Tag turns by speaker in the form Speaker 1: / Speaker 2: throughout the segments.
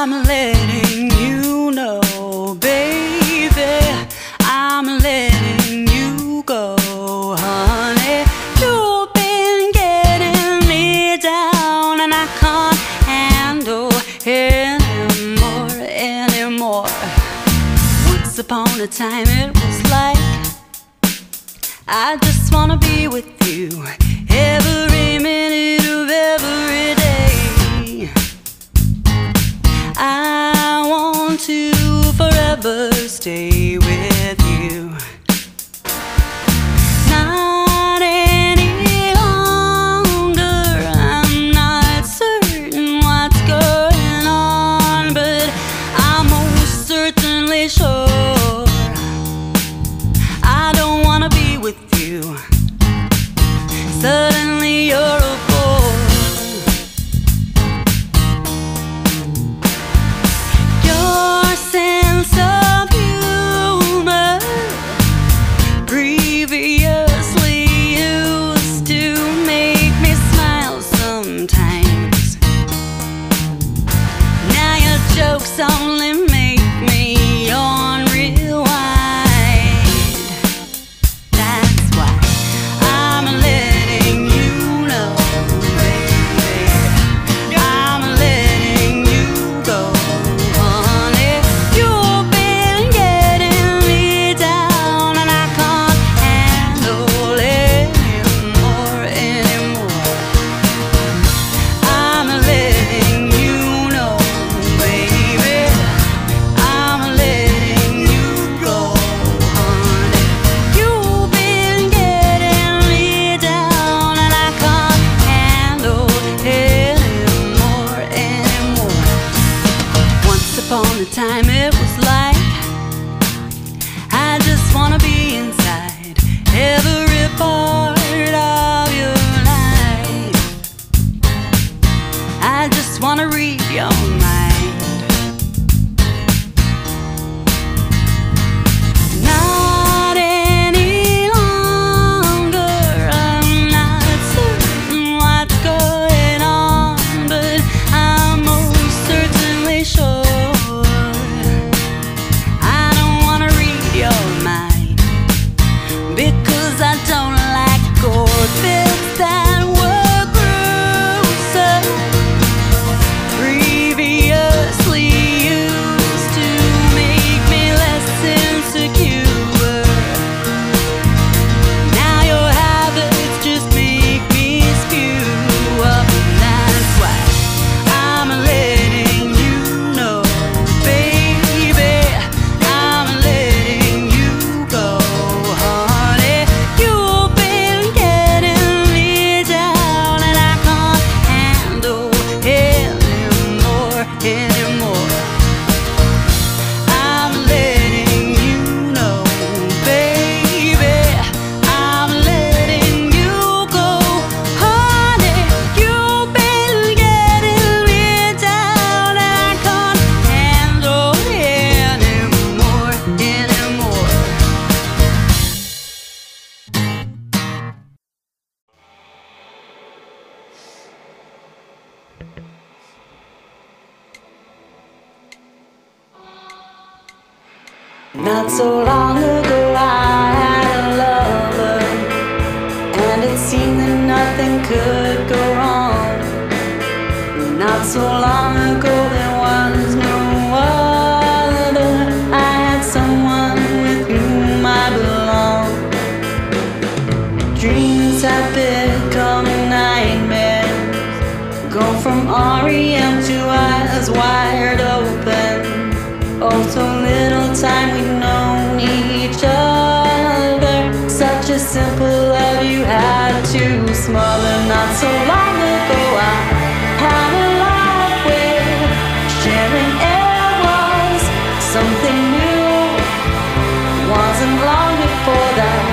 Speaker 1: I'm letting you know, baby. I'm letting you go, honey. You've been getting me down, and I can't handle anymore, anymore. Once upon a time, it was like I just wanna be with you every minute forever stay with you. Not so long ago, I had a lover, and it seemed that nothing could go wrong. Not so long ago, there was no other. I had someone with whom I belong. Dreams have become nightmares. Go from REM to eyes wide open. Oh, so little time we've simple love you had to smother. Not so long ago, I had a life where sharing air was something new. Wasn't long before that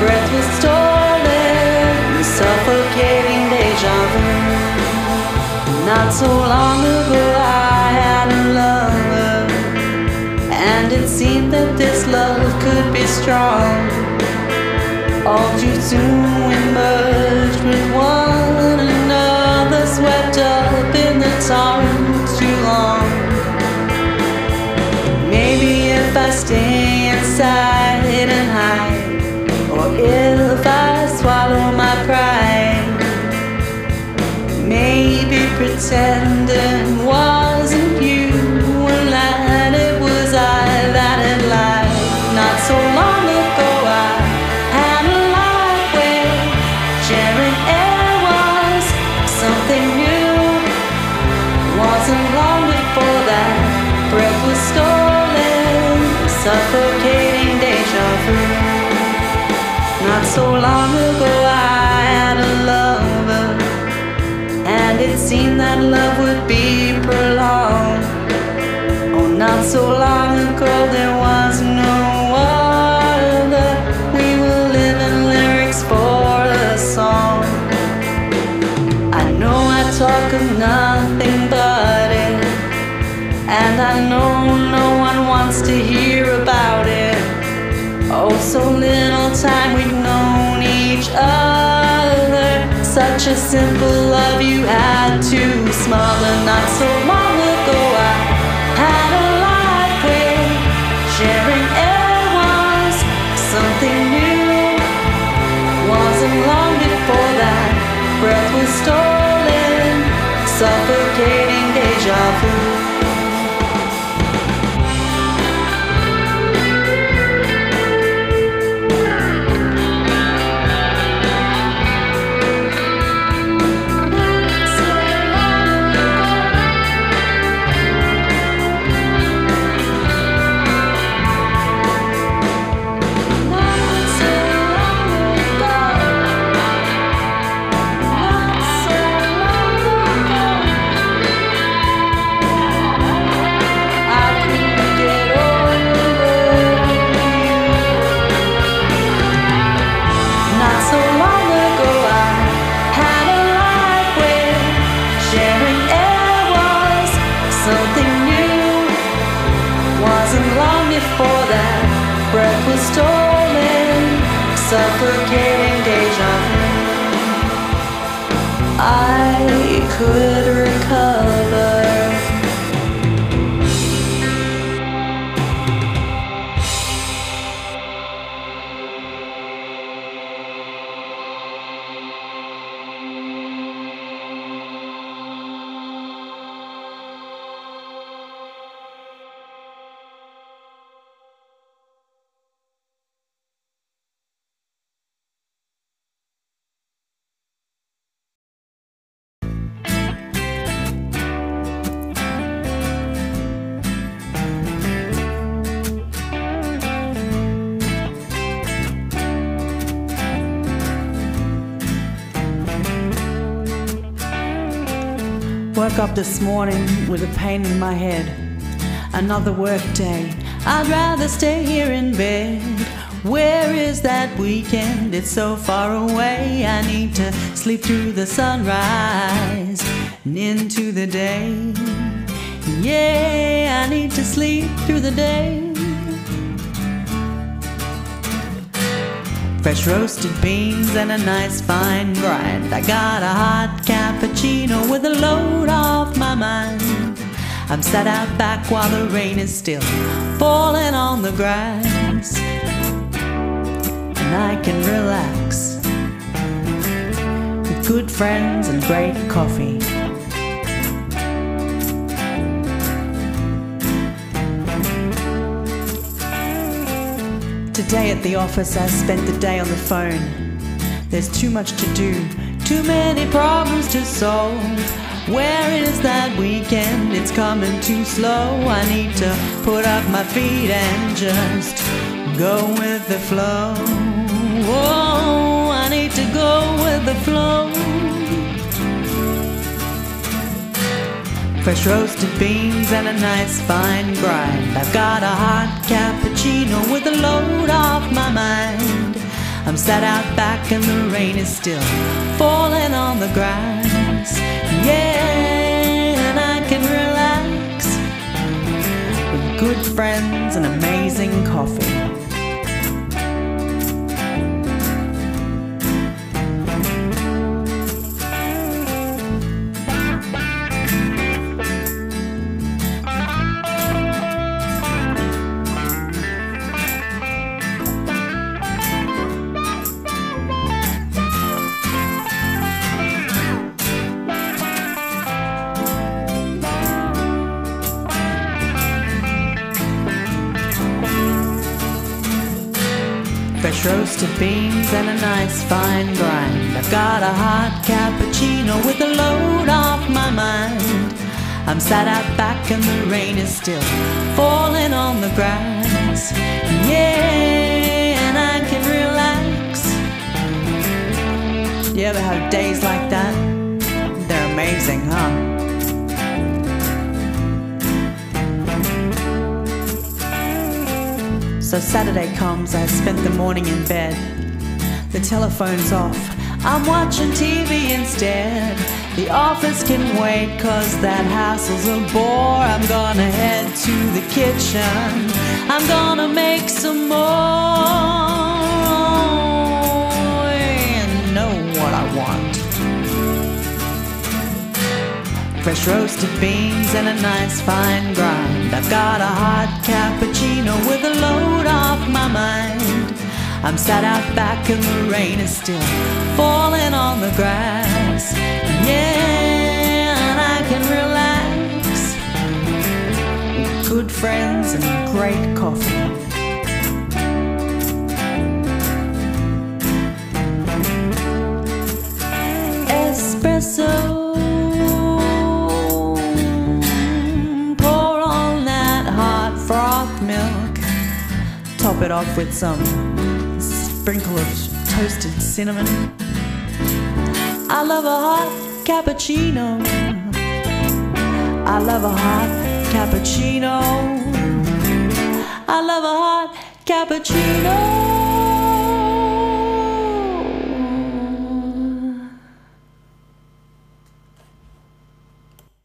Speaker 1: breath was stolen, suffocating deja vu. Not so long ago, I had a lover, and it seemed that this love could be strong. All too soon, doing much with one another? Swept up in the torrent too long. Maybe if I stay inside and hide, or if I swallow my pride, maybe pretending. That love would be prolonged. Oh, not so long ago, there was no other. We were living lyrics for a song. I know I talk of nothing but it, and I know no one wants to hear about it. Oh, so little time we've known each other. Such a simple love you had to smother. Not so long before that breath was stolen, suffocating Woke up this morning with a pain in my head. Another work day. I'd rather stay here in bed. Where is that weekend? It's so far away. I need to sleep through the sunrise and into the day. Yeah, I need to sleep through the day. Fresh roasted beans and a nice fine grind. I got a hot cappuccino with a load off my mind. I'm sat out back while the rain is still falling on the grass. And I can relax with good friends and great coffee. Today at the office, I spent the day on the phone. There's too much to do, too many problems to solve. Where is that weekend? It's coming too slow. I need to put up my feet and just go with the flow. Oh, I need to go with the flow. Fresh roasted beans and a nice fine grind. I've got a hot cappuccino with a load sat out back and the rain is still falling on the grass. Yeah, and I can relax with good friends and amazing coffee. Roasted beans and a nice fine grind. I've got a hot cappuccino with a load off my mind. I'm sat out back and the rain is still falling on the grass. Yeah, and I can relax. You ever have days like that? They're amazing, huh? So Saturday comes, I spent the morning in bed. The telephone's off, I'm watching TV instead. The office can wait, cause that hassle's a bore. I'm gonna head to the kitchen, I'm gonna make some more. Fresh roasted beans and a nice fine grind. I've got a hot cappuccino with a load off my mind. I'm sat out back and the rain is still falling on the grass. Yeah, and I can relax. With good friends and great coffee. It off with some sprinkle of toasted cinnamon. I love a hot cappuccino. I love a hot cappuccino. I love a hot cappuccino.